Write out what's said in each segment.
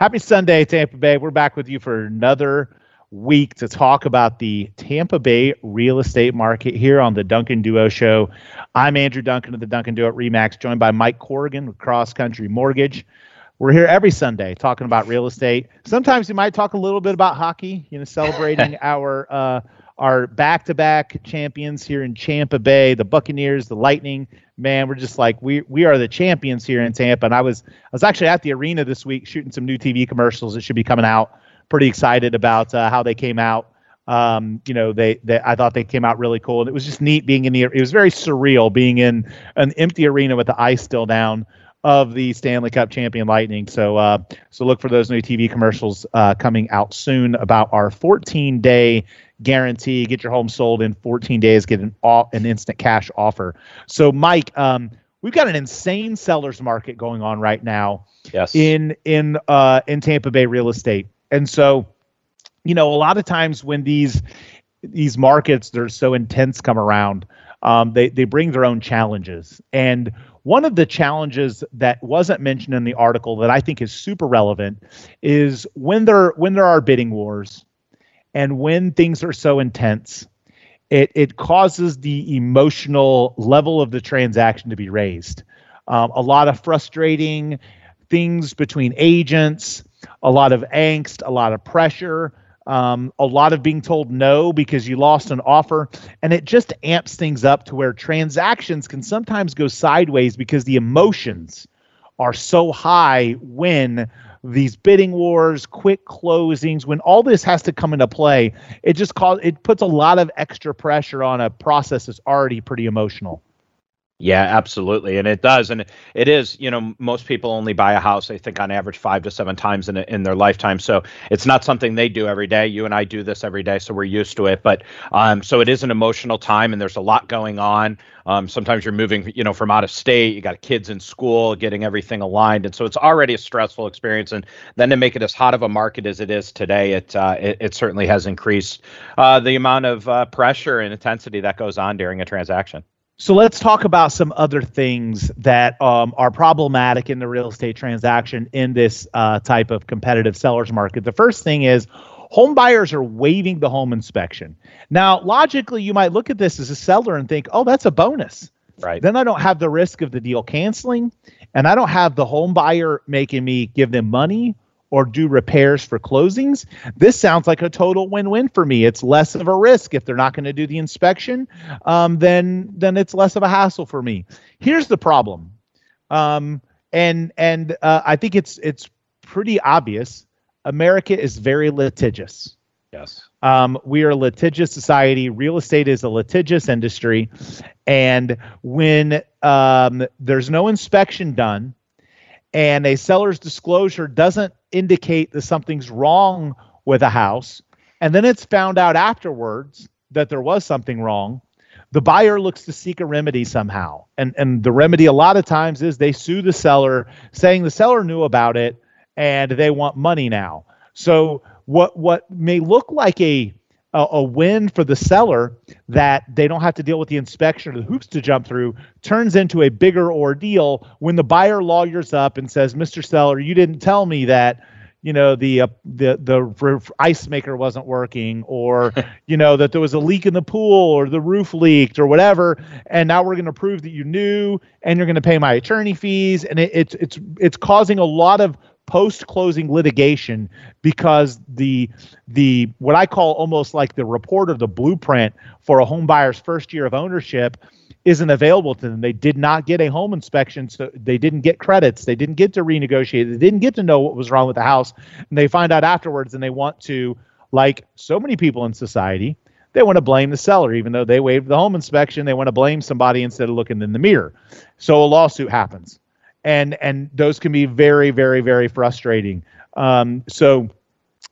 Happy Sunday, Tampa Bay. We're back with you for another week to talk about the Tampa Bay real estate market here on the Duncan Duo Show. I'm Andrew Duncan of the Duncan Duo at Remax, joined by Mike Corrigan with Cross Country Mortgage. We're here every Sunday talking about real estate. Sometimes we might talk a little bit about hockey, you know, celebrating our uh, our back-to-back champions here in Tampa Bay, the Buccaneers, the Lightning. Man, we're just like we we are the champions here in Tampa. And I was I was actually at the arena this week shooting some new TV commercials that should be coming out. Pretty excited about uh, how they came out. Um, you know, they, they I thought they came out really cool, and it was just neat being in the. It was very surreal being in an empty arena with the ice still down of the Stanley Cup champion Lightning. So uh, so look for those new TV commercials uh, coming out soon about our 14 day guarantee. Get your home sold in 14 days. Get an off, an instant cash offer. So Mike, um, we've got an insane sellers market going on right now. Yes. In in uh, in Tampa Bay real estate, and so you know a lot of times when these these markets they're so intense come around, um, they they bring their own challenges and one of the challenges that wasn't mentioned in the article that I think is super relevant is when there when there are bidding wars and when things are so intense, it it causes the emotional level of the transaction to be raised. Um, a lot of frustrating things between agents, a lot of angst, a lot of pressure um, a lot of being told no because you lost an offer. And it just amps things up to where transactions can sometimes go sideways because the emotions are so high when these bidding wars, quick closings, when all this has to come into play, it just cause it puts a lot of extra pressure on a process that's already pretty emotional. Yeah, absolutely, and it does, and it is. You know, most people only buy a house, I think, on average five to seven times in in their lifetime. So it's not something they do every day. You and I do this every day, so we're used to it. But um, so it is an emotional time, and there's a lot going on. Um, sometimes you're moving, you know, from out of state. You got kids in school, getting everything aligned, and so it's already a stressful experience. And then to make it as hot of a market as it is today, it uh, it, it, certainly has increased uh, the amount of uh, pressure and intensity that goes on during a transaction. So let's talk about some other things that um, are problematic in the real estate transaction in this uh, type of competitive sellers market. The first thing is home buyers are waiving the home inspection. Now, logically, you might look at this as a seller and think, oh, that's a bonus. Right. Then I don't have the risk of the deal canceling, and I don't have the home buyer making me give them money or do repairs for closings, this sounds like a total win-win for me. It's less of a risk if they're not going to do the inspection, um, then then it's less of a hassle for me. Here's the problem, um, and and uh, I think it's it's pretty obvious. America is very litigious. Yes. Um, we are a litigious society. Real estate is a litigious industry, and when um, there's no inspection done, and a seller's disclosure doesn't indicate that something's wrong with a house, and then it's found out afterwards that there was something wrong, the buyer looks to seek a remedy somehow. And and the remedy a lot of times is they sue the seller saying the seller knew about it and they want money now. So what what may look like a a, a, win for the seller that they don't have to deal with the inspection or the hoops to jump through turns into a bigger ordeal when the buyer lawyers up and says, "Mr. Seller, you didn't tell me that." You know the uh, the the ice maker wasn't working, or you know that there was a leak in the pool, or the roof leaked, or whatever. And now we're going to prove that you knew, and you're going to pay my attorney fees, and it, it's it's it's causing a lot of post closing litigation because the the what I call almost like the report or the blueprint for a home buyer's first year of ownership isn't available to them. They did not get a home inspection, so they didn't get credits. They didn't get to renegotiate. They didn't get to know what was wrong with the house, and they find out afterwards, and they want to, like so many people in society, they want to blame the seller, even though they waived the home inspection. They want to blame somebody instead of looking in the mirror. So a lawsuit happens and and those can be very very very frustrating. Um, so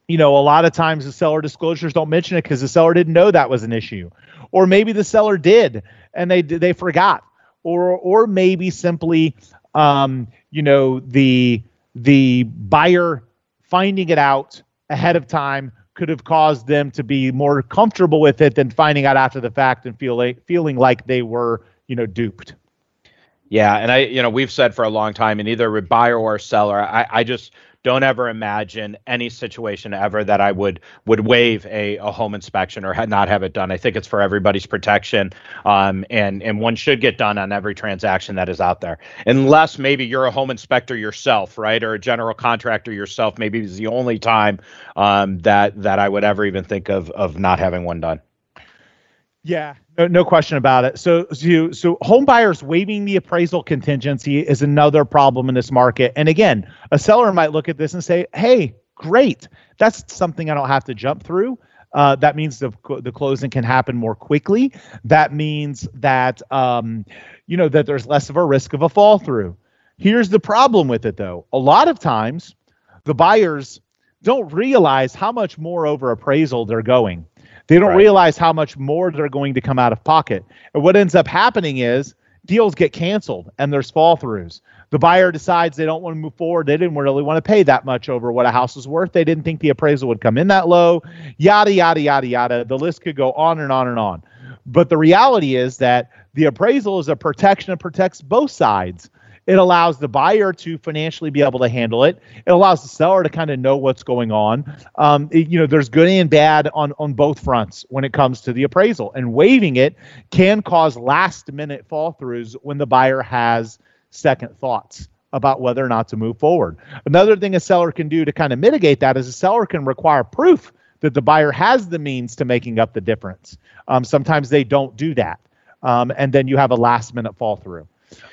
you know a lot of times the seller disclosures don't mention it because the seller didn't know that was an issue. Or maybe the seller did and they they forgot. Or or maybe simply um, you know the the buyer finding it out ahead of time could have caused them to be more comfortable with it than finding out after the fact and feel like, feeling like they were you know duped yeah, and I, you know, we've said for a long time, and either a buyer or a seller, I, I just don't ever imagine any situation ever that I would would waive a, a home inspection or not have it done. I think it's for everybody's protection, um, and and one should get done on every transaction that is out there, unless maybe you're a home inspector yourself, right, or a general contractor yourself. Maybe it's the only time um, that that I would ever even think of of not having one done. Yeah, no, no question about it. So, so, so home buyers waiving the appraisal contingency is another problem in this market. And again, a seller might look at this and say, "Hey, great, that's something I don't have to jump through." Uh, that means the the closing can happen more quickly. That means that um, you know that there's less of a risk of a fall through. Here's the problem with it, though. A lot of times, the buyers don't realize how much more over appraisal they're going. They don't right. realize how much more they're going to come out of pocket. And what ends up happening is deals get canceled and there's fall throughs. The buyer decides they don't want to move forward. They didn't really want to pay that much over what a house was worth. They didn't think the appraisal would come in that low. Yada, yada, yada, yada. The list could go on and on and on. But the reality is that the appraisal is a protection that protects both sides. It allows the buyer to financially be able to handle it. It allows the seller to kind of know what's going on. Um, it, you know, there's good and bad on on both fronts when it comes to the appraisal, and waiving it can cause last minute fall throughs when the buyer has second thoughts about whether or not to move forward. Another thing a seller can do to kind of mitigate that is a seller can require proof that the buyer has the means to making up the difference. Um, sometimes they don't do that, um, and then you have a last minute fall through.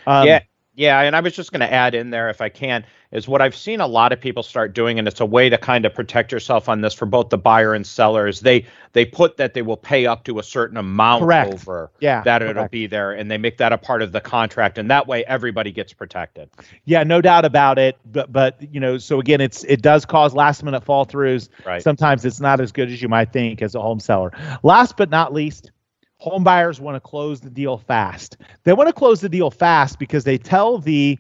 Um, yeah, yeah, and I was just going to add in there, if I can, is what I've seen a lot of people start doing, and it's a way to kind of protect yourself on this for both the buyer and sellers. They they put that they will pay up to a certain amount correct. over yeah, that correct. it'll be there, and they make that a part of the contract, and that way everybody gets protected. Yeah, no doubt about it. But but you know, so again, it's it does cause last minute fall throughs. Right. Sometimes it's not as good as you might think as a home seller. Last but not least, home buyers want to close the deal fast. They want to close the deal fast because they tell the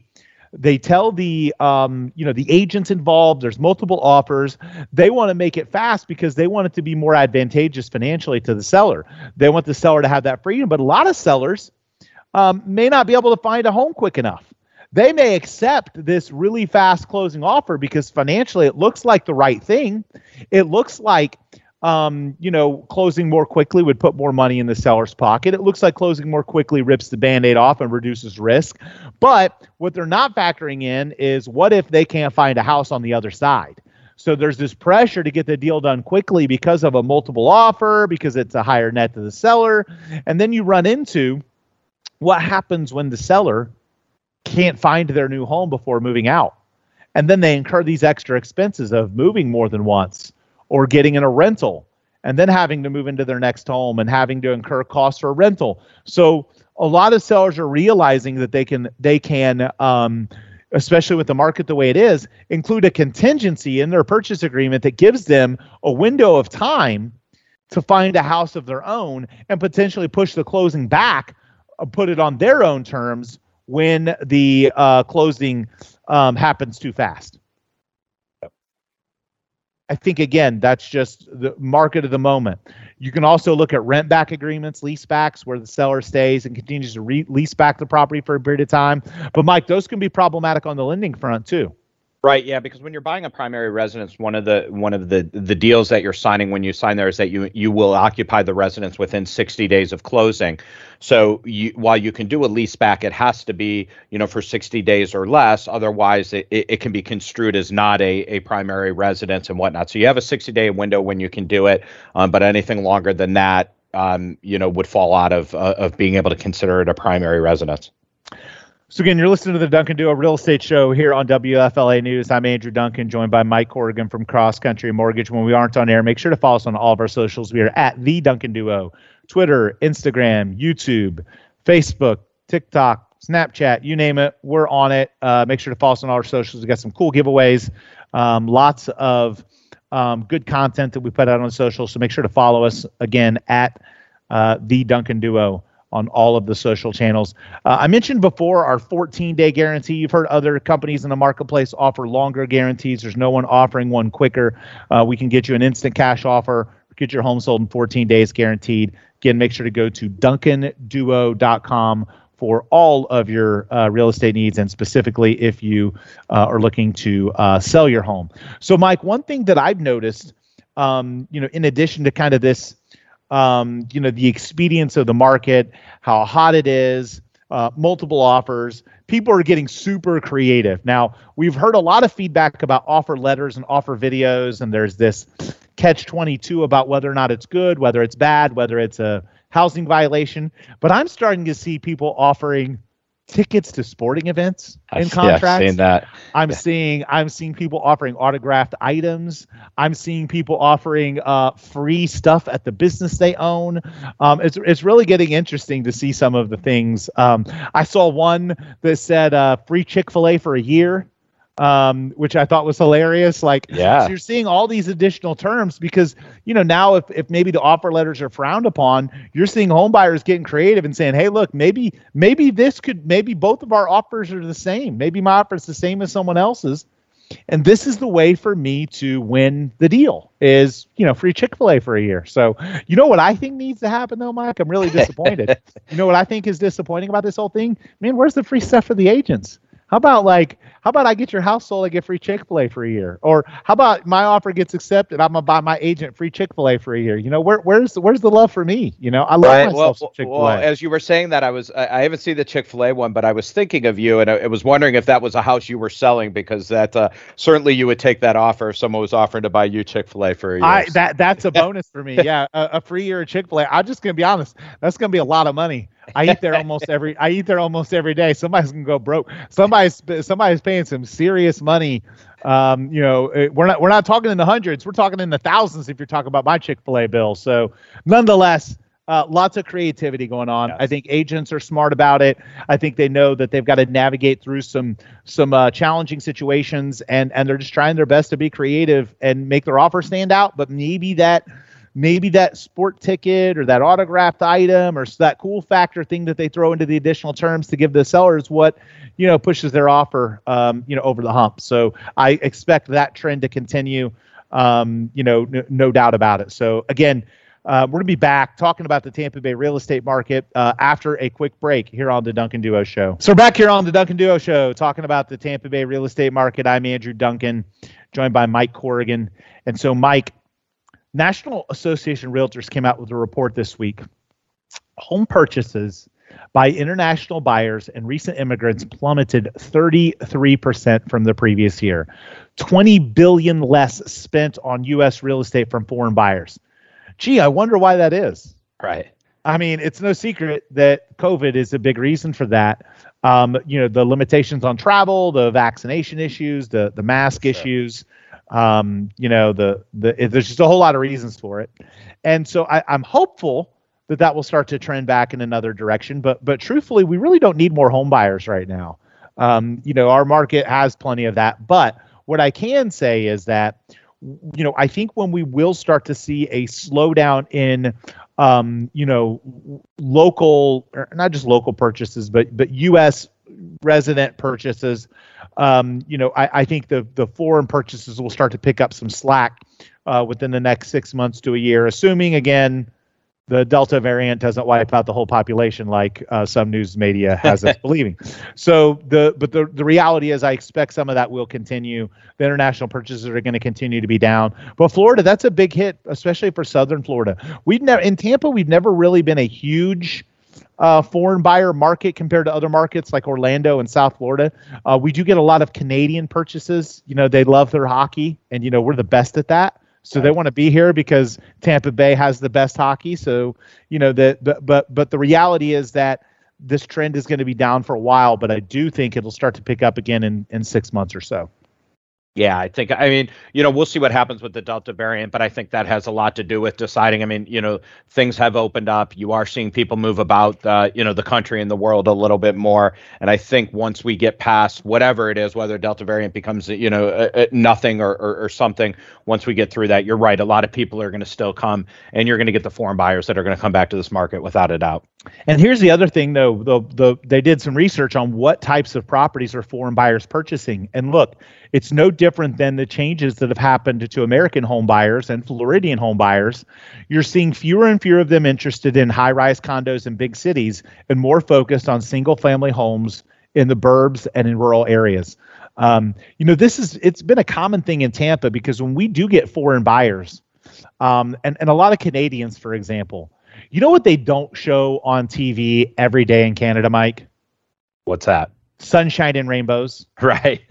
they tell the um, you know the agents involved there's multiple offers. They want to make it fast because they want it to be more advantageous financially to the seller. They want the seller to have that freedom but a lot of sellers um, may not be able to find a home quick enough. They may accept this really fast closing offer because financially it looks like the right thing. It looks like um, you know, closing more quickly would put more money in the seller's pocket. It looks like closing more quickly rips the band aid off and reduces risk. But what they're not factoring in is what if they can't find a house on the other side? So there's this pressure to get the deal done quickly because of a multiple offer, because it's a higher net to the seller. And then you run into what happens when the seller can't find their new home before moving out. And then they incur these extra expenses of moving more than once or getting in a rental and then having to move into their next home and having to incur costs for a rental. So a lot of sellers are realizing that they can they can um, especially with the market the way it is, include a contingency in their purchase agreement that gives them a window of time to find a house of their own and potentially push the closing back, uh, put it on their own terms when the uh, closing um, happens too fast. I think again, that's just the market of the moment. You can also look at rent back agreements, lease backs, where the seller stays and continues to re- lease back the property for a period of time. But Mike, those can be problematic on the lending front too. Right. Yeah. Because when you're buying a primary residence, one of the one of the the deals that you're signing when you sign there is that you you will occupy the residence within 60 days of closing. So you, while you can do a lease back, it has to be you know for 60 days or less. Otherwise, it, it, can be construed as not a a primary residence and whatnot. So you have a 60 day window when you can do it, um, but anything longer than that, um, you know, would fall out of uh, of being able to consider it a primary residence. So again, you're listening to the Duncan Duo Real Estate Show here on WFLA News. I'm Andrew Duncan, joined by Mike Corrigan from Cross Country Mortgage. When we aren't on air, make sure to follow us on all of our socials. We are at the Duncan Duo, Twitter, Instagram, YouTube, Facebook, TikTok, Snapchat, you name it, we're on it. Uh, make sure to follow us on all our socials. We got some cool giveaways, um, lots of um, good content that we put out on social. So make sure to follow us again at uh, the Duncan Duo on all of the social channels. Uh, I mentioned before our 14 day guarantee. You've heard other companies in the marketplace offer longer guarantees. There's no one offering one quicker. Uh, we can get you an instant cash offer, get your home sold in 14 days guaranteed. Again, make sure to go to duncanduo.com for all of your uh, real estate needs, and specifically if you uh, are looking to uh, sell your home. So, Mike, one thing that I've noticed, um, you know, in addition to kind of this, um, you know, the expedience of the market, how hot it is, uh, multiple offers, people are getting super creative. Now, we've heard a lot of feedback about offer letters and offer videos, and there's this catch 22 about whether or not it's good, whether it's bad, whether it's a housing violation. But I'm starting to see people offering tickets to sporting events in contracts. Yeah, seeing that. I'm yeah. seeing I'm seeing people offering autographed items. I'm seeing people offering uh, free stuff at the business they own. Um, it's it's really getting interesting to see some of the things. Um, I saw one that said uh, free Chick Fil A for a year um, which I thought was hilarious. Like, yeah, so you're seeing all these additional terms because you know now if if maybe the offer letters are frowned upon, you're seeing home buyers getting creative and saying, hey, look, maybe maybe this could maybe both of our offers are the same. Maybe my offer is the same as someone else's. And this is the way for me to win the deal is, you know, free Chick-fil-A for a year. So, you know what I think needs to happen though, Mike? I'm really disappointed. you know what I think is disappointing about this whole thing? Man, where's the free stuff for the agents? How about like, how about I get your house sold, I get free Chick Fil A for a year, or how about my offer gets accepted, I'm gonna buy my agent free Chick Fil A for a year. You know, where where's the, where's the love for me? You know, I love right. myself well, Chick Fil A. Well, as you were saying that, I was I, I haven't seen the Chick Fil A one, but I was thinking of you, and I, I, was wondering if that was a house you were selling because that uh, certainly you would take that offer if someone was offering to buy you Chick Fil A for a year. I, that that's a bonus for me. Yeah, a, a free year of Chick Fil A. I'm just gonna be honest, that's gonna be a lot of money. I eat there almost every I eat there almost every day. Somebody's gonna go broke. Somebody's somebody's paying some serious money. Um, you know, we're not we're not talking in the hundreds. We're talking in the thousands if you're talking about my Chick Fil A bill. So, nonetheless, uh, lots of creativity going on. Yes. I think agents are smart about it. I think they know that they've got to navigate through some some uh, challenging situations, and and they're just trying their best to be creative and make their offer stand out. But maybe that maybe that sport ticket or that autographed item or that cool factor thing that they throw into the additional terms to give the sellers what you know pushes their offer um, you know over the hump so i expect that trend to continue um, you know n- no doubt about it so again uh, we're going to be back talking about the Tampa Bay real estate market uh, after a quick break here on the Duncan Duo Show. So, we're back here on the Duncan Duo Show talking about the Tampa Bay real estate market. I'm Andrew Duncan, joined by Mike Corrigan. And so, Mike, National Association Realtors came out with a report this week. Home purchases by international buyers and recent immigrants plummeted 33% from the previous year. 20 billion less spent on US real estate from foreign buyers. Gee, I wonder why that is. Right. I mean, it's no secret that COVID is a big reason for that. Um, you know, the limitations on travel, the vaccination issues, the the mask sure. issues, um, you know, the the there's just a whole lot of reasons for it, and so I, I'm hopeful that that will start to trend back in another direction. But but truthfully, we really don't need more home buyers right now. Um, you know, our market has plenty of that. But what I can say is that you know I think when we will start to see a slowdown in um, you know local not just local purchases but but U.S. resident purchases um, you know, I, I, think the the foreign purchases will start to pick up some slack uh, within the next six months to a year, assuming again the Delta variant doesn't wipe out the whole population like uh, some news media has us believing. So the but the the reality is, I expect some of that will continue. The international purchases are going to continue to be down, but Florida that's a big hit, especially for Southern Florida. We've never in Tampa we've never really been a huge uh, foreign buyer market compared to other markets like Orlando and South Florida. Uh, we do get a lot of Canadian purchases. You know, they love their hockey, and you know we're the best at that. So they want to be here because Tampa Bay has the best hockey. So you know that, but but but the reality is that this trend is going to be down for a while. But I do think it'll start to pick up again in in six months or so. Yeah, I think I mean, you know, we'll see what happens with the Delta variant, but I think that has a lot to do with deciding. I mean, you know, things have opened up. You are seeing people move about uh, you know, the country and the world a little bit more, and I think once we get past whatever it is, whether Delta variant becomes, you know, nothing or, or, or something, once we get through that, you're right, a lot of people are going to still come and you're going to get the foreign buyers that are going to come back to this market without a doubt. And here's the other thing though, the the they did some research on what types of properties are foreign buyers purchasing. And look, it's no different than the changes that have happened to American home buyers and Floridian home buyers. You're seeing fewer and fewer of them interested in high rise condos in big cities and more focused on single family homes in the burbs and in rural areas. Um, you know, this is it's been a common thing in Tampa because when we do get foreign buyers, um, and, and a lot of Canadians, for example, you know what they don't show on TV every day in Canada, Mike? What's that? Sunshine and rainbows. Right.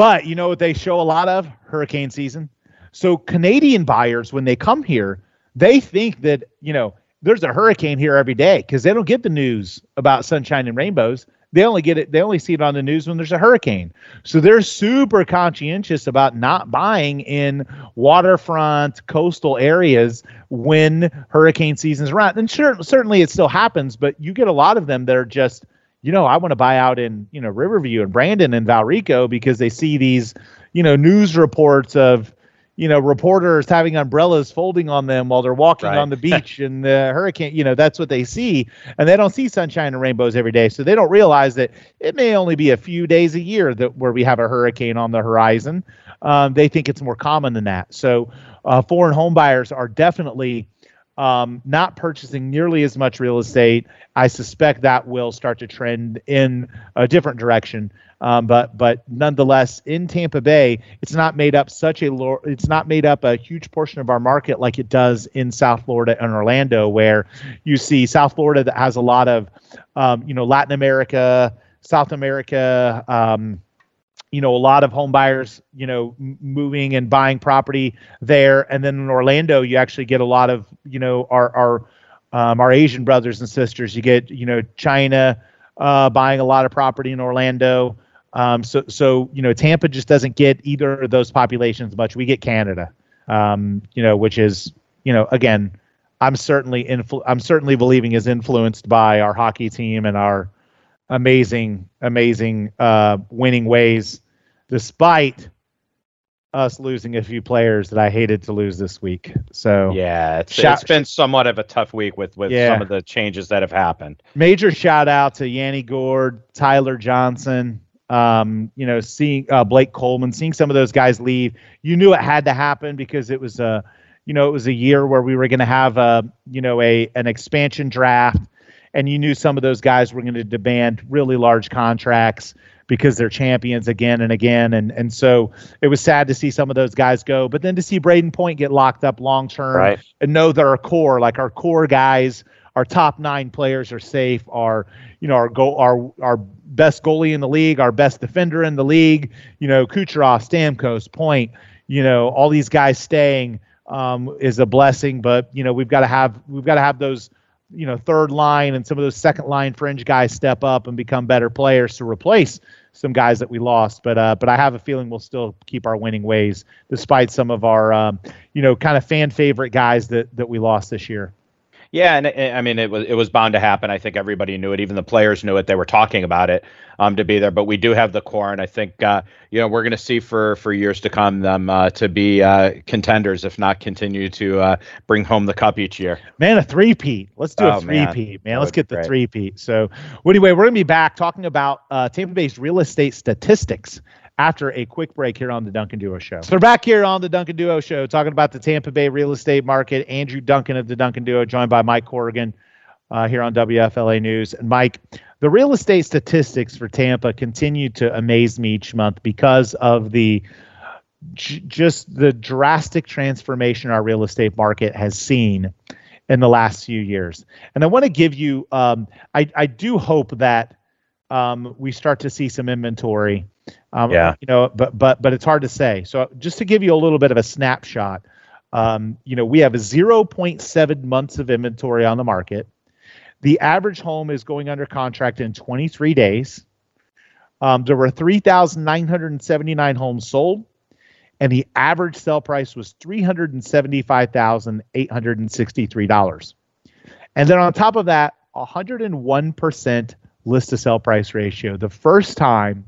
But you know what they show a lot of? Hurricane season. So Canadian buyers, when they come here, they think that, you know, there's a hurricane here every day because they don't get the news about sunshine and rainbows. They only get it, they only see it on the news when there's a hurricane. So they're super conscientious about not buying in waterfront coastal areas when hurricane season's around. And sure, certainly it still happens, but you get a lot of them that are just, you know, I want to buy out in, you know, Riverview and Brandon and Valrico because they see these, you know, news reports of, you know, reporters having umbrellas folding on them while they're walking right. on the beach and the hurricane, you know, that's what they see. And they don't see sunshine and rainbows every day. So they don't realize that it may only be a few days a year that where we have a hurricane on the horizon. Um, they think it's more common than that. So uh, foreign home buyers are definitely um, not purchasing nearly as much real estate. I suspect that will start to trend in a different direction. Um, but but nonetheless, in Tampa Bay, it's not made up such a it's not made up a huge portion of our market like it does in South Florida and Orlando, where you see South Florida that has a lot of um, you know Latin America, South America. Um, you know, a lot of home buyers, you know, moving and buying property there, and then in Orlando, you actually get a lot of, you know, our our um, our Asian brothers and sisters. You get, you know, China uh, buying a lot of property in Orlando. Um, so, so you know, Tampa just doesn't get either of those populations much. We get Canada, um, you know, which is, you know, again, I'm certainly influ- I'm certainly believing is influenced by our hockey team and our amazing, amazing uh, winning ways, despite us losing a few players that I hated to lose this week. So yeah, it's, shout, it's been somewhat of a tough week with with yeah. some of the changes that have happened. Major shout out to Yanni Gourde, Tyler Johnson, um, you know, seeing uh, Blake Coleman, seeing some of those guys leave, you knew it had to happen because it was a, you know, it was a year where we were going to have a, you know, a an expansion draft, and you knew some of those guys were going to demand really large contracts because they're champions again and again, and and so it was sad to see some of those guys go, but then to see Brayden Point get locked up long term right. and know that our core, like our core guys, our top nine players are safe, our you know our go our our best goalie in the league, our best defender in the league. You know, Kucherov, Stamkos, Point. You know, all these guys staying um, is a blessing. But you know, we've got to have we've got to have those you know third line and some of those second line fringe guys step up and become better players to replace some guys that we lost. But uh, but I have a feeling we'll still keep our winning ways despite some of our um, you know kind of fan favorite guys that that we lost this year. Yeah, and it, I mean it was it was bound to happen. I think everybody knew it. Even the players knew it. They were talking about it um, to be there. But we do have the core, and I think uh, you know we're going to see for for years to come them uh, to be uh, contenders, if not continue to uh, bring home the cup each year. Man, a three-peat. Let's do oh, a three-peat, man. man. Let's get the three-peat. So, anyway, we're going to be back talking about uh, Tampa Bay's real estate statistics after a quick break here on the Duncan Duo Show. So we're back here on the Duncan Duo Show talking about the Tampa Bay real estate market. Andrew Duncan of the Duncan Duo, joined by Mike Corrigan uh, here on WFLA News. And Mike, the real estate statistics for Tampa continue to amaze me each month because of the just the drastic transformation our real estate market has seen in the last few years. And I want to give you, um, I, I do hope that um, we start to see some inventory um, yeah. You know, but but but it's hard to say. So just to give you a little bit of a snapshot, um, you know, we have a 0.7 months of inventory on the market. The average home is going under contract in 23 days. Um, there were 3,979 homes sold, and the average sell price was $375,863. And then on top of that, 101% list to sell price ratio. The first time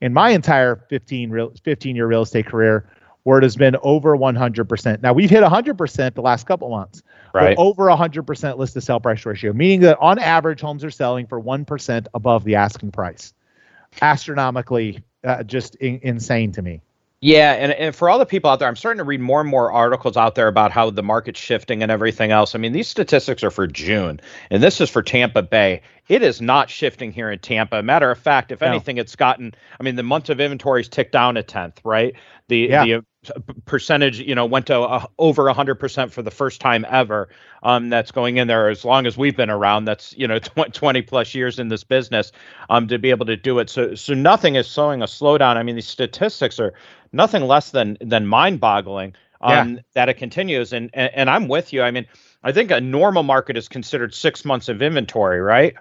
in my entire 15 real 15 year real estate career where it has been over 100%. Now we've hit 100% the last couple months, right? over 100% list to sell price ratio, meaning that on average homes are selling for 1% above the asking price. Astronomically, uh, just in, insane to me. Yeah, and, and for all the people out there, I'm starting to read more and more articles out there about how the market's shifting and everything else. I mean, these statistics are for June, and this is for Tampa Bay. It is not shifting here in Tampa. Matter of fact, if no. anything, it's gotten. I mean, the months of inventories ticked down a tenth, right? The yeah. the percentage, you know, went to uh, over 100% for the first time ever. Um, that's going in there as long as we've been around. That's you know 20 plus years in this business. Um, to be able to do it. So so nothing is showing a slowdown. I mean, these statistics are nothing less than than mind-boggling. Um, yeah. that it continues. And, and and I'm with you. I mean, I think a normal market is considered six months of inventory, right?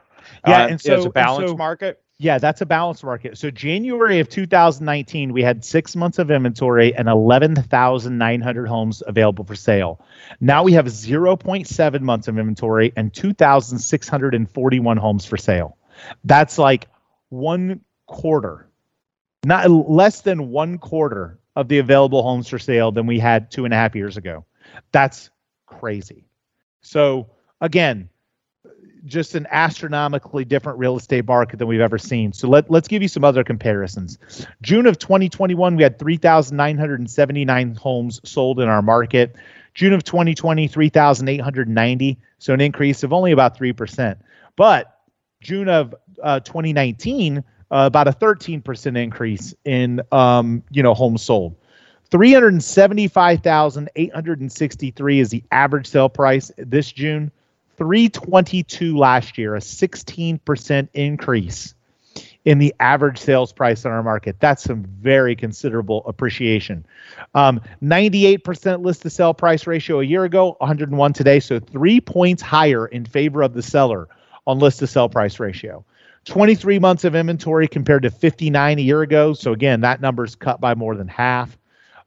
Yeah, uh, and so it's a balanced so, market. Yeah, that's a balanced market. So January of 2019, we had six months of inventory and 11,900 homes available for sale. Now we have 0.7 months of inventory and 2,641 homes for sale. That's like one quarter, not less than one quarter of the available homes for sale than we had two and a half years ago. That's crazy. So again, just an astronomically different real estate market than we've ever seen. So let, let's give you some other comparisons. June of 2021, we had 3,979 homes sold in our market. June of 2020, 3,890, so an increase of only about 3%. But June of uh, 2019, uh, about a 13% increase in um, you know homes sold. 375,863 is the average sale price this June. 322 last year, a 16% increase in the average sales price on our market. That's some very considerable appreciation. Um, 98% list to sell price ratio a year ago, 101 today, so three points higher in favor of the seller on list to sell price ratio. 23 months of inventory compared to 59 a year ago. So again, that number's cut by more than half.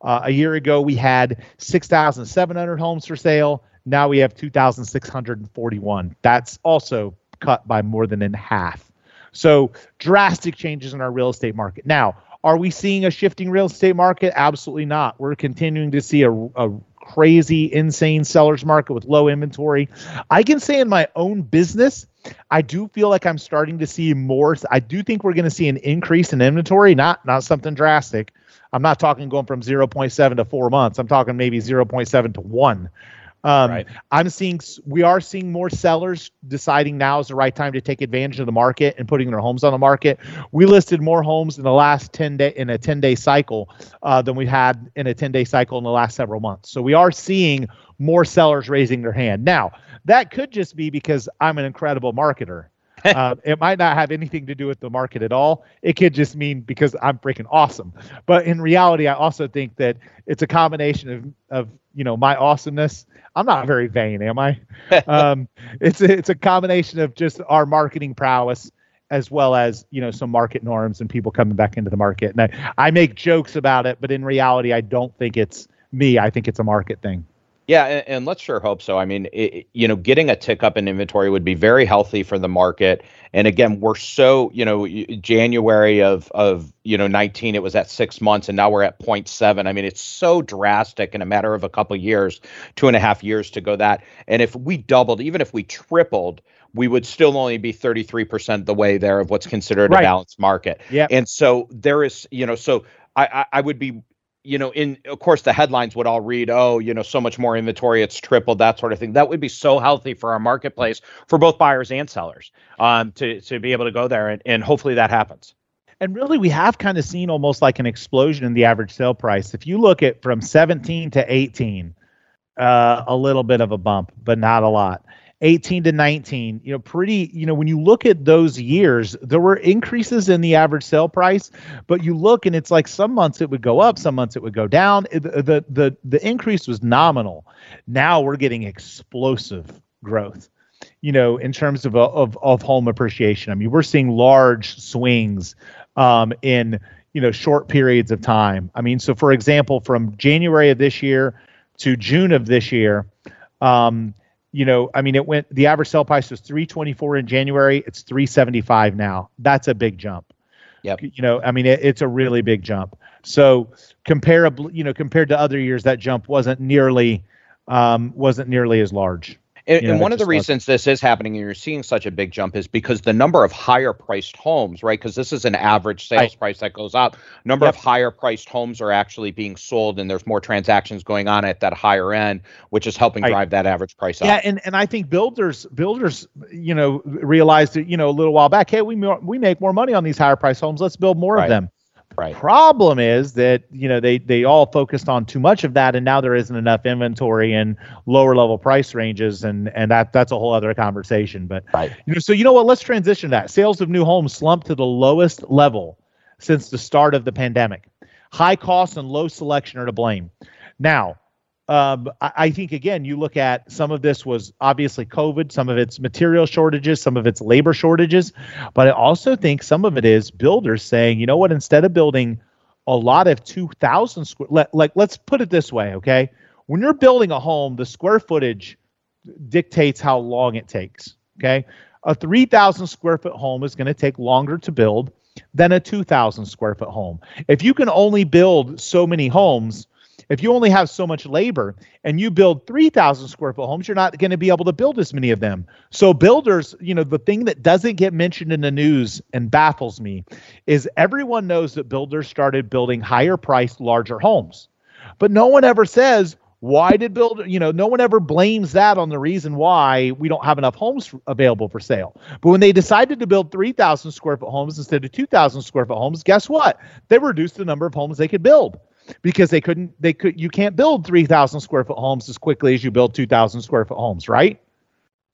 Uh, a year ago, we had 6,700 homes for sale. Now we have 2,641. That's also cut by more than in half. So drastic changes in our real estate market. Now, are we seeing a shifting real estate market? Absolutely not. We're continuing to see a, a crazy, insane seller's market with low inventory. I can say in my own business, I do feel like I'm starting to see more. I do think we're going to see an increase in inventory, not not something drastic. I'm not talking going from 0.7 to four months. I'm talking maybe 0.7 to one. Um, right. I'm seeing we are seeing more sellers deciding now is the right time to take advantage of the market and putting their homes on the market. We listed more homes in the last 10 day in a 10 day cycle uh, than we had in a 10 day cycle in the last several months. So we are seeing more sellers raising their hand. Now that could just be because I'm an incredible marketer. Uh, it might not have anything to do with the market at all. It could just mean because I'm freaking awesome. But in reality, I also think that it's a combination of of you know my awesomeness I'm not very vain, am I? um, it's a, it's a combination of just our marketing prowess as well as you know some market norms and people coming back into the market. And I, I make jokes about it, but in reality, I don't think it's me. I think it's a market thing. Yeah, and, and, let's sure hope so. I mean, it, you know, getting a tick up in inventory would be very healthy for the market. And again, we're so, you know, January of of you know 19, it was at six months, and now we're at 0.7. I mean, it's so drastic in a matter of a couple of years, two and a half years to go that. And if we doubled, even if we tripled, we would still only be 33% the way there of what's considered right. a balanced market. Yeah. And so there is, you know, so I, I would be you know, in of course the headlines would all read, oh, you know, so much more inventory, it's tripled, that sort of thing. That would be so healthy for our marketplace for both buyers and sellers um, to to be able to go there, and, and hopefully that happens. And really, we have kind of seen almost like an explosion in the average sale price. If you look at from 17 to 18, uh, a little bit of a bump, but not a lot. 18 to 19, you know, pretty, you know, when you look at those years, there were increases in the average sale price, but you look and it's like some months it would go up, some months it would go down. The the the, the increase was nominal. Now we're getting explosive growth. You know, in terms of of of home appreciation. I mean, we're seeing large swings um, in you know short periods of time. I mean, so for example, from January of this year to June of this year, um, you know, I mean, it went. The average sell price was 324 in January. It's 375 now. That's a big jump. Yep. You know, I mean, it, it's a really big jump. So comparable, you know, compared to other years, that jump wasn't nearly um, wasn't nearly as large. And, and one of the reasons this is happening and you're seeing such a big jump is because the number of higher priced homes, right? Because this is an average sales right. price that goes up. Number yep. of higher priced homes are actually being sold and there's more transactions going on at that higher end, which is helping drive that average price up. Yeah, and, and I think builders builders, you know, realized that, you know, a little while back, hey, we we make more money on these higher priced homes. Let's build more right. of them. Right. Problem is that you know they they all focused on too much of that, and now there isn't enough inventory in lower level price ranges, and and that that's a whole other conversation. But right. you know, so you know what? Let's transition that. Sales of new homes slumped to the lowest level since the start of the pandemic. High costs and low selection are to blame. Now, um, I, I, think again, you look at some of this was obviously COVID, some of it's material shortages, some of it's labor shortages, but I also think some of it is builders saying, you know what, instead of building a lot of 2,000 square, let, like let's put it this way, okay? When you're building a home, the square footage dictates how long it takes. Okay, a 3,000 square foot home is going to take longer to build than a 2,000 square foot home. If you can only build so many homes if you only have so much labor and you build 3,000 square foot homes, you're not going to be able to build as many of them. So, builders, you know, the thing that doesn't get mentioned in the news and baffles me is everyone knows that builders started building higher priced, larger homes. But no one ever says, why did build you know no one ever blames that on the reason why we don't have enough homes available for sale but when they decided to build 3000 square foot homes instead of 2000 square foot homes guess what they reduced the number of homes they could build because they couldn't they could you can't build 3000 square foot homes as quickly as you build 2000 square foot homes right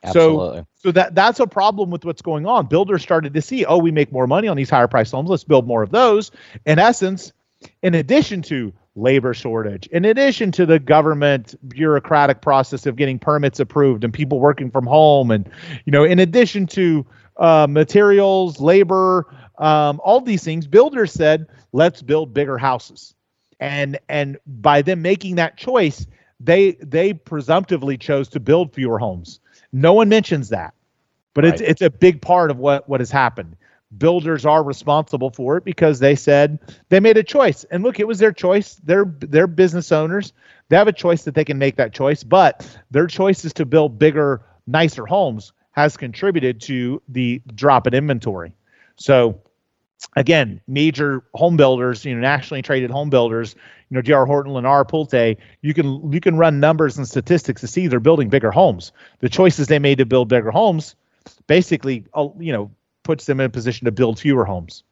Absolutely. So, so that that's a problem with what's going on. Builders started to see, oh, we make more money on these higher priced homes. Let's build more of those. In essence, in addition to labor shortage, in addition to the government bureaucratic process of getting permits approved and people working from home, and you know, in addition to uh, materials, labor, um, all these things, builders said, let's build bigger houses and and by them making that choice they they presumptively chose to build fewer homes. No one mentions that but right. it's it's a big part of what what has happened. Builders are responsible for it because they said they made a choice. And look it was their choice. They're they're business owners. They have a choice that they can make that choice but their choice is to build bigger nicer homes has contributed to the drop in inventory. So again, major home builders, you know, nationally traded home builders, you know, DR Horton, Lennar, Pulte, you can you can run numbers and statistics to see they're building bigger homes. The choices they made to build bigger homes, basically, uh, you know, puts them in a position to build fewer homes.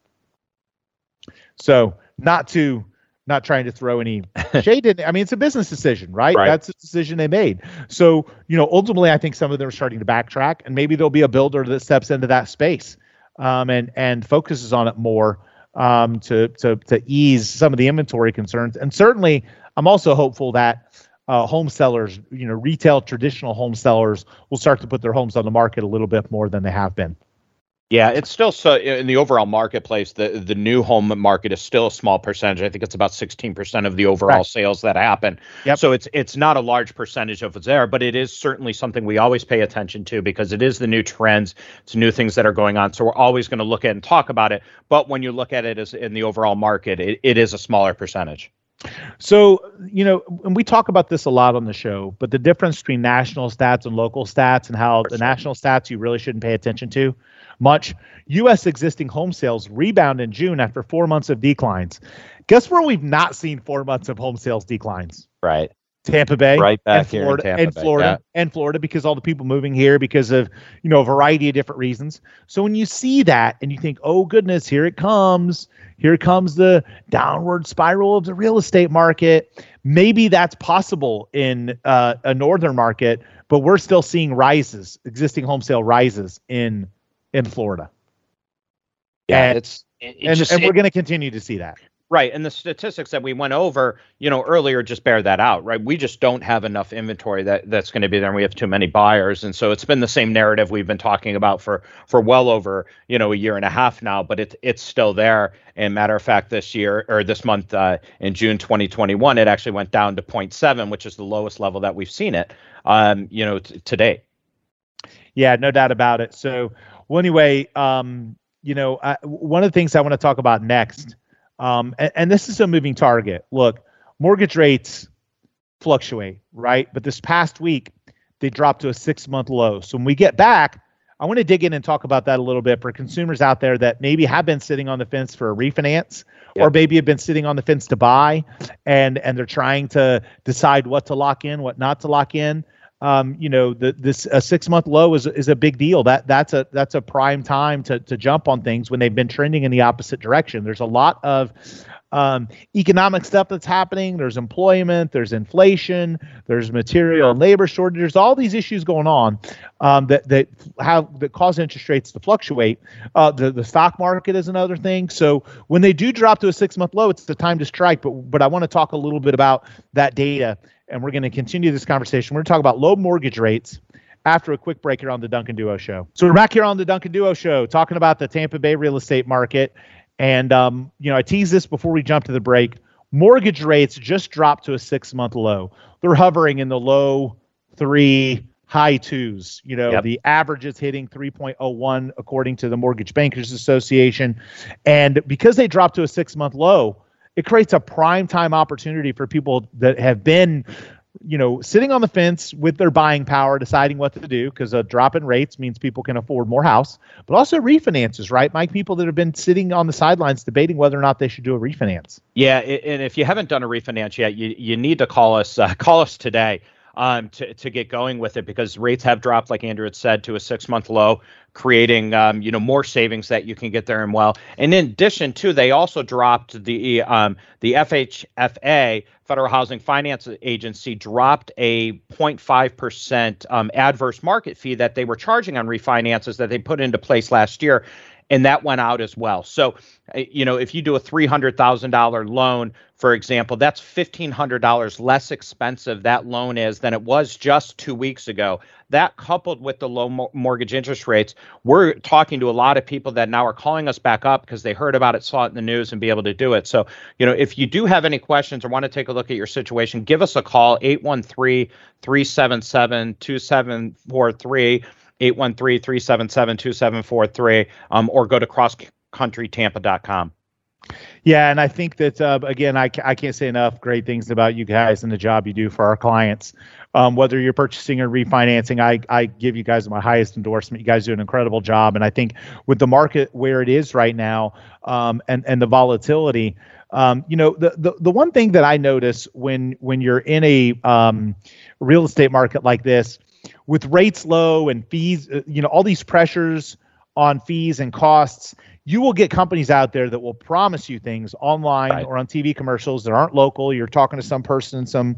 So, not to not trying to throw any shade in. I mean, it's a business decision, right? right? That's a decision they made. So, you know, ultimately, I think some of them are starting to backtrack, and maybe there'll be a builder that steps into that space um, and and focuses on it more um, to to to ease some of the inventory concerns. And certainly, I'm also hopeful that uh, home sellers, you know, retail traditional home sellers, will start to put their homes on the market a little bit more than they have been. Yeah, it's still so in the overall marketplace. The the new home market is still a small percentage. I think it's about sixteen percent of the overall right. sales that happen. Yep. So it's it's not a large percentage of what's there, but it is certainly something we always pay attention to because it is the new trends. It's new things that are going on. So we're always going to look at and talk about it. But when you look at it as in the overall market, it, it is a smaller percentage. So, you know, and we talk about this a lot on the show, but the difference between national stats and local stats and how the national stats you really shouldn't pay attention to much. U.S. existing home sales rebound in June after four months of declines. Guess where we've not seen four months of home sales declines? Right. Tampa Bay, right back and Florida, here in Tampa and Florida, yeah. and Florida, because all the people moving here because of you know a variety of different reasons. So when you see that and you think, oh goodness, here it comes, here comes the downward spiral of the real estate market. Maybe that's possible in uh, a northern market, but we're still seeing rises, existing home sale rises in in Florida. Yeah, and, it's it, and, just, and we're going to continue to see that. Right, and the statistics that we went over, you know, earlier just bear that out, right? We just don't have enough inventory that that's going to be there, and we have too many buyers, and so it's been the same narrative we've been talking about for for well over you know a year and a half now, but it's it's still there. And matter of fact, this year or this month uh, in June 2021, it actually went down to 0.7, which is the lowest level that we've seen it, um, you know, t- to date. Yeah, no doubt about it. So well, anyway, um, you know, I, one of the things I want to talk about next, um, and, and this is a moving target. Look, mortgage rates fluctuate, right? But this past week, they dropped to a six month low. So when we get back, I want to dig in and talk about that a little bit for consumers out there that maybe have been sitting on the fence for a refinance yep. or maybe have been sitting on the fence to buy and and they're trying to decide what to lock in, what not to lock in. Um, you know, the, this a six month low is is a big deal. That that's a that's a prime time to to jump on things when they've been trending in the opposite direction. There's a lot of um, economic stuff that's happening. There's employment, there's inflation, there's material and labor shortages. All these issues going on um, that that have that cause interest rates to fluctuate. Uh, the the stock market is another thing. So when they do drop to a six month low, it's the time to strike. But but I want to talk a little bit about that data, and we're going to continue this conversation. We're going to talk about low mortgage rates after a quick break here on the Duncan Duo Show. So we're back here on the Duncan Duo Show talking about the Tampa Bay real estate market and um, you know, I teased this before we jump to the break. Mortgage rates just dropped to a six-month low. They're hovering in the low three, high twos. You know, yep. the average is hitting 3.01 according to the Mortgage Bankers Association, and because they dropped to a six-month low, it creates a prime time opportunity for people that have been you know, sitting on the fence with their buying power, deciding what to do because a drop in rates means people can afford more house, but also refinances, right, Mike? People that have been sitting on the sidelines debating whether or not they should do a refinance. Yeah, and if you haven't done a refinance yet, you you need to call us uh, call us today um, to, to get going with it because rates have dropped, like Andrew had said, to a six month low, creating um, you know more savings that you can get there and well. And in addition to, they also dropped the um, the FHFA Federal Housing Finance Agency dropped a 0.5 percent um, adverse market fee that they were charging on refinances that they put into place last year and that went out as well. So, uh, you know, if you do a $300,000 loan, for example, that's $1,500 less expensive that loan is than it was just two weeks ago. That coupled with the low mo- mortgage interest rates, we're talking to a lot of people that now are calling us back up because they heard about it, saw it in the news, and be able to do it. So, you know, if you do have any questions or want to take a look at your situation, give us a call 813 377 2743 813 377 2743, um, or go to crosscountrytampa.com. Yeah, and I think that uh, again, I, I can't say enough great things about you guys and the job you do for our clients. Um, whether you're purchasing or refinancing, I, I give you guys my highest endorsement. You guys do an incredible job, and I think with the market where it is right now, um, and and the volatility, um, you know, the, the the one thing that I notice when when you're in a um, real estate market like this, with rates low and fees, uh, you know, all these pressures on fees and costs, you will get companies out there that will promise you things online right. or on TV commercials that aren't local. You're talking to some person in some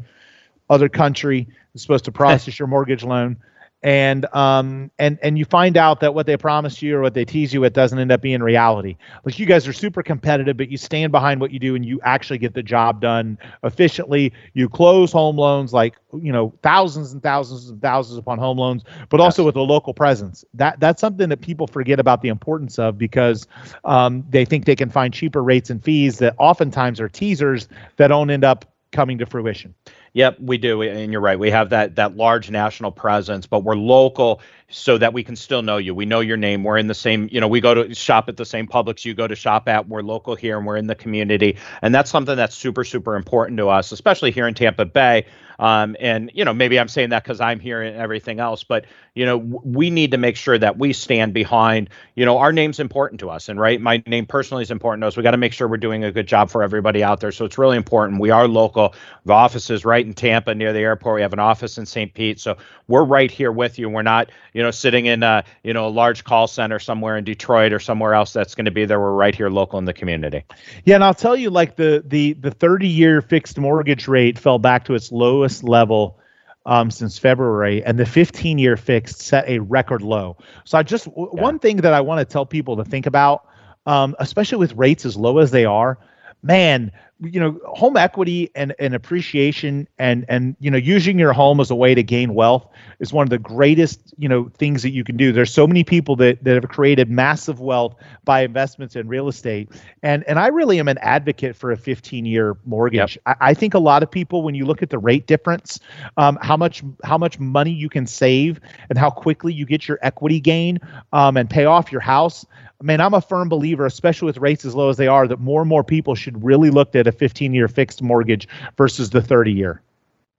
other country that's supposed to process your mortgage loan and um and and you find out that what they promised you or what they tease you with doesn't end up being reality. Like you guys are super competitive but you stand behind what you do and you actually get the job done efficiently. You close home loans like you know thousands and thousands and thousands upon home loans but also with a local presence. That that's something that people forget about the importance of because um, they think they can find cheaper rates and fees that oftentimes are teasers that don't end up coming to fruition Yep, we do, and you're right. We have that that large national presence, but we're local so that we can still know you. We know your name. We're in the same, you know, we go to shop at the same Publix you go to shop at. We're local here and we're in the community. And that's something that's super, super important to us, especially here in Tampa Bay. Um, and, you know, maybe I'm saying that because I'm here and everything else, but, you know, w- we need to make sure that we stand behind, you know, our name's important to us. And, right, my name personally is important to us. We got to make sure we're doing a good job for everybody out there. So it's really important. We are local. The office is right in Tampa near the airport. We have an office in St. Pete. So we're right here with you. We're not, you know, sitting in a, you know, a large call center somewhere in Detroit or somewhere else that's going to be there. We're right here local in the community. Yeah, and I'll tell you like the the the 30-year fixed mortgage rate fell back to its lowest level um, since February, and the 15-year fixed set a record low. So I just w- yeah. one thing that I want to tell people to think about, um, especially with rates as low as they are, man, you know home equity and, and appreciation and and you know using your home as a way to gain wealth is one of the greatest you know things that you can do. There's so many people that that have created massive wealth by investments in real estate. And and i really am an advocate for a 15 year mortgage. Yep. I, I, think a lot of people when you look at the rate difference um, how much how much money you can save and how quickly you get your equity gain um, and pay off your house I mean, I'm a firm believer, especially with rates as low as they are, that more and more people should really look at a 15 year fixed mortgage versus the 30 year.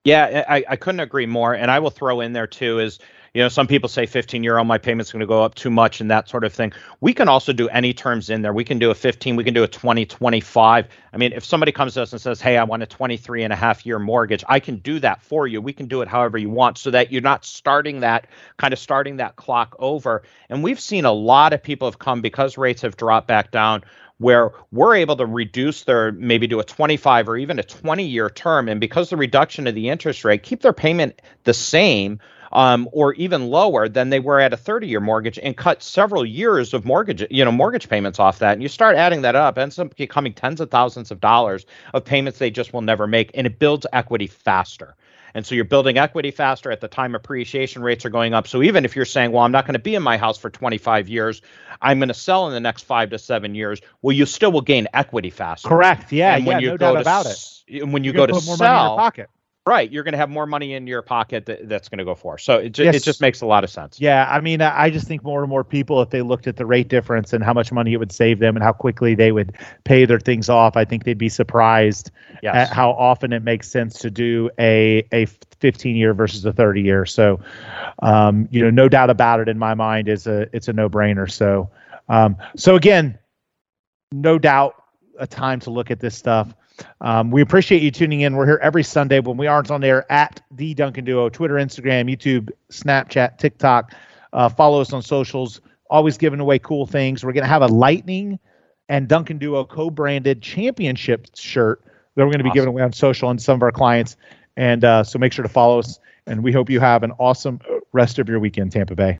Yeah, I, I couldn't agree more. And I will throw in there too is you know, some people say 15 year, oh, my payment's going to go up too much and that sort of thing. We can also do any terms in there. We can do a 15, we can do a 20, 25. I mean, if somebody comes to us and says, hey, I want a 23 and a half year mortgage, I can do that for you. We can do it however you want so that you're not starting that kind of starting that clock over. And we've seen a lot of people have come because rates have dropped back down where we're able to reduce their maybe to a 25 or even a 20 year term and because the reduction of the interest rate keep their payment the same um, or even lower than they were at a 30 year mortgage and cut several years of mortgage, you know, mortgage payments off that. And you start adding that up, ends up becoming tens of thousands of dollars of payments they just will never make. And it builds equity faster. And so you're building equity faster at the time appreciation rates are going up. So even if you're saying, well, I'm not going to be in my house for 25 years, I'm going to sell in the next five to seven years, well, you still will gain equity faster. Correct. Yeah. And when yeah, you no go doubt to, about it. When you you're go to sell, right you're going to have more money in your pocket that, that's going to go for. So it, ju- yes. it just makes a lot of sense. Yeah i mean i just think more and more people if they looked at the rate difference and how much money it would save them and how quickly they would pay their things off i think they'd be surprised yes. at how often it makes sense to do a a 15 year versus a 30 year so um, you know no doubt about it in my mind is a it's a no brainer so um, so again no doubt a time to look at this stuff um, we appreciate you tuning in. We're here every Sunday when we aren't on there at the Duncan Duo, Twitter, Instagram, YouTube, Snapchat, TikTok. Uh, follow us on socials. Always giving away cool things. We're going to have a Lightning and Duncan Duo co-branded championship shirt that we're going to be awesome. giving away on social and some of our clients. And uh, so make sure to follow us. And we hope you have an awesome rest of your weekend, Tampa Bay.